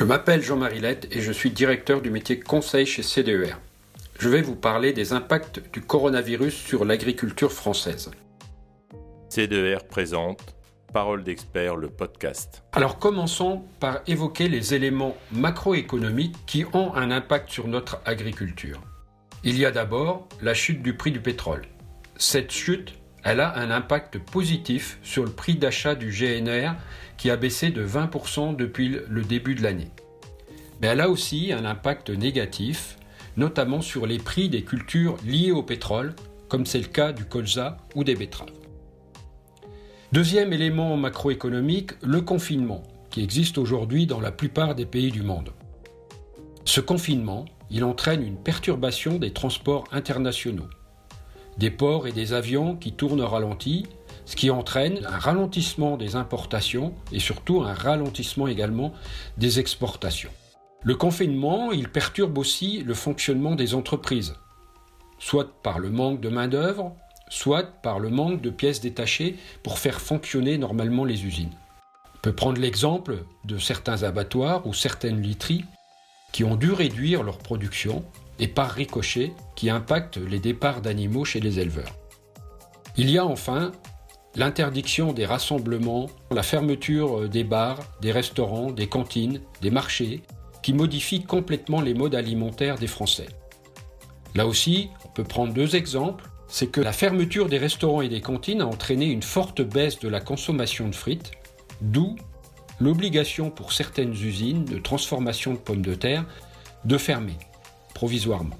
Je m'appelle Jean-Marie Lette et je suis directeur du métier conseil chez CDER. Je vais vous parler des impacts du coronavirus sur l'agriculture française. CDER présente Parole d'expert, le podcast. Alors commençons par évoquer les éléments macroéconomiques qui ont un impact sur notre agriculture. Il y a d'abord la chute du prix du pétrole. Cette chute, elle a un impact positif sur le prix d'achat du GNR qui a baissé de 20% depuis le début de l'année. Mais elle a aussi un impact négatif, notamment sur les prix des cultures liées au pétrole, comme c'est le cas du colza ou des betteraves. Deuxième élément macroéconomique, le confinement, qui existe aujourd'hui dans la plupart des pays du monde. Ce confinement, il entraîne une perturbation des transports internationaux, des ports et des avions qui tournent au ralenti, ce qui entraîne un ralentissement des importations et surtout un ralentissement également des exportations. Le confinement, il perturbe aussi le fonctionnement des entreprises, soit par le manque de main-d'œuvre, soit par le manque de pièces détachées pour faire fonctionner normalement les usines. On peut prendre l'exemple de certains abattoirs ou certaines literies qui ont dû réduire leur production et par ricochet qui impactent les départs d'animaux chez les éleveurs. Il y a enfin l'interdiction des rassemblements, la fermeture des bars, des restaurants, des cantines, des marchés, qui modifient complètement les modes alimentaires des Français. Là aussi, on peut prendre deux exemples. C'est que la fermeture des restaurants et des cantines a entraîné une forte baisse de la consommation de frites, d'où l'obligation pour certaines usines de transformation de pommes de terre de fermer provisoirement.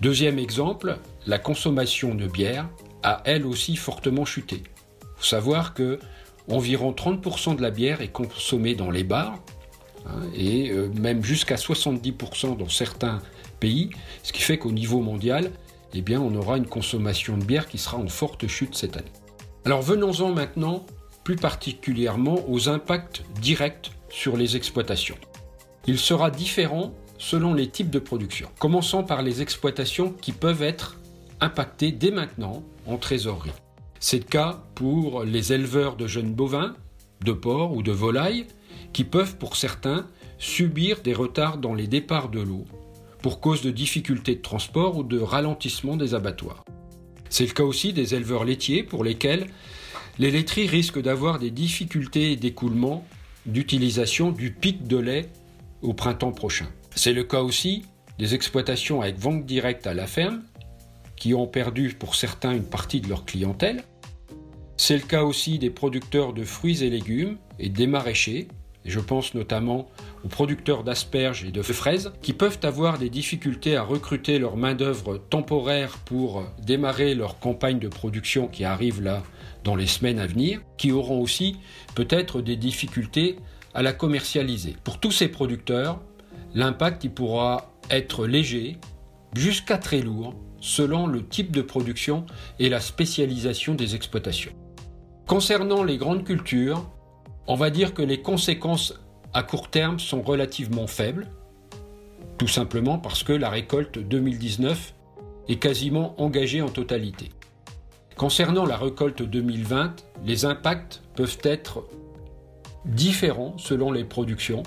Deuxième exemple, la consommation de bière a elle aussi fortement chuté. Faut savoir que environ 30% de la bière est consommée dans les bars hein, et euh, même jusqu'à 70% dans certains pays, ce qui fait qu'au niveau mondial, eh bien, on aura une consommation de bière qui sera en forte chute cette année. Alors venons-en maintenant plus particulièrement aux impacts directs sur les exploitations. Il sera différent selon les types de production. Commençons par les exploitations qui peuvent être impactées dès maintenant en trésorerie. C'est le cas pour les éleveurs de jeunes bovins, de porcs ou de volailles, qui peuvent pour certains subir des retards dans les départs de l'eau pour cause de difficultés de transport ou de ralentissement des abattoirs. C'est le cas aussi des éleveurs laitiers pour lesquels les laiteries risquent d'avoir des difficultés d'écoulement d'utilisation du pic de lait au printemps prochain. C'est le cas aussi des exploitations avec vente directe à la ferme, qui ont perdu pour certains une partie de leur clientèle. C'est le cas aussi des producteurs de fruits et légumes et des maraîchers, je pense notamment aux producteurs d'asperges et de fraises, qui peuvent avoir des difficultés à recruter leur main-d'œuvre temporaire pour démarrer leur campagne de production qui arrive là dans les semaines à venir, qui auront aussi peut-être des difficultés à la commercialiser. Pour tous ces producteurs, l'impact il pourra être léger jusqu'à très lourd selon le type de production et la spécialisation des exploitations. Concernant les grandes cultures, on va dire que les conséquences à court terme sont relativement faibles, tout simplement parce que la récolte 2019 est quasiment engagée en totalité. Concernant la récolte 2020, les impacts peuvent être différents selon les productions,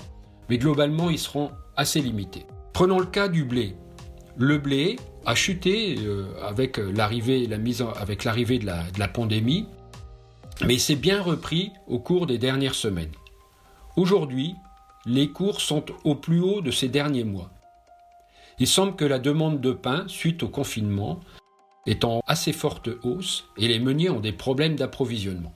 mais globalement ils seront assez limités. Prenons le cas du blé. Le blé a chuté euh, avec l'arrivée de la, pandémie, mais s'est bien repris au cours des dernières semaines. Aujourd'hui, les cours sont au plus haut de ces derniers mois. Il semble que la demande de pain, suite au confinement, est en assez forte hausse et les meuniers ont des problèmes d'approvisionnement.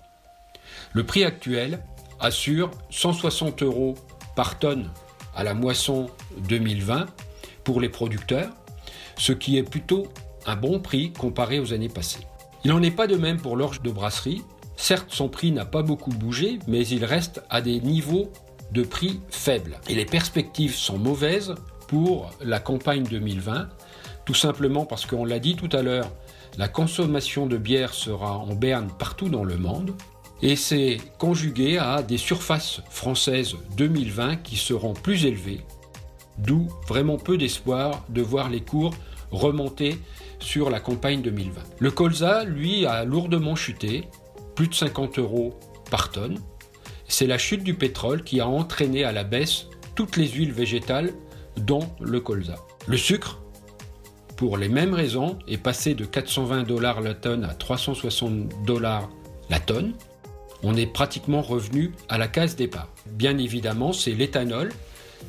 Le prix actuel assure 160 euros par tonne à la moisson 2020 pour les producteurs, ce qui est plutôt un bon prix comparé aux années passées. Il n'en est pas de même pour l'orge de brasserie. Certes, son prix n'a pas beaucoup bougé, mais il reste à des niveaux de prix faibles. Et les perspectives sont mauvaises pour la campagne 2020, tout simplement parce qu'on l'a dit tout à l'heure, la consommation de bière sera en berne partout dans le monde, et c'est conjugué à des surfaces françaises 2020 qui seront plus élevées, d'où vraiment peu d'espoir de voir les cours remonter sur la campagne 2020. Le colza, lui, a lourdement chuté, plus de 50 euros par tonne. C'est la chute du pétrole qui a entraîné à la baisse toutes les huiles végétales, dont le colza. Le sucre, pour les mêmes raisons, est passé de 420 dollars la tonne à 360 dollars la tonne. On est pratiquement revenu à la case départ. Bien évidemment, c'est l'éthanol,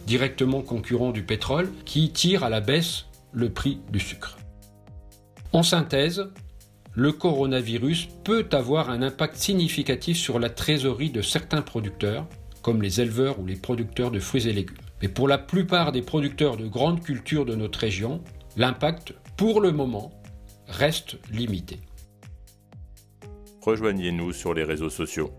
directement concurrent du pétrole, qui tire à la baisse le prix du sucre. En synthèse, le coronavirus peut avoir un impact significatif sur la trésorerie de certains producteurs, comme les éleveurs ou les producteurs de fruits et légumes. Mais pour la plupart des producteurs de grandes cultures de notre région, l'impact, pour le moment, reste limité. Rejoignez-nous sur les réseaux sociaux.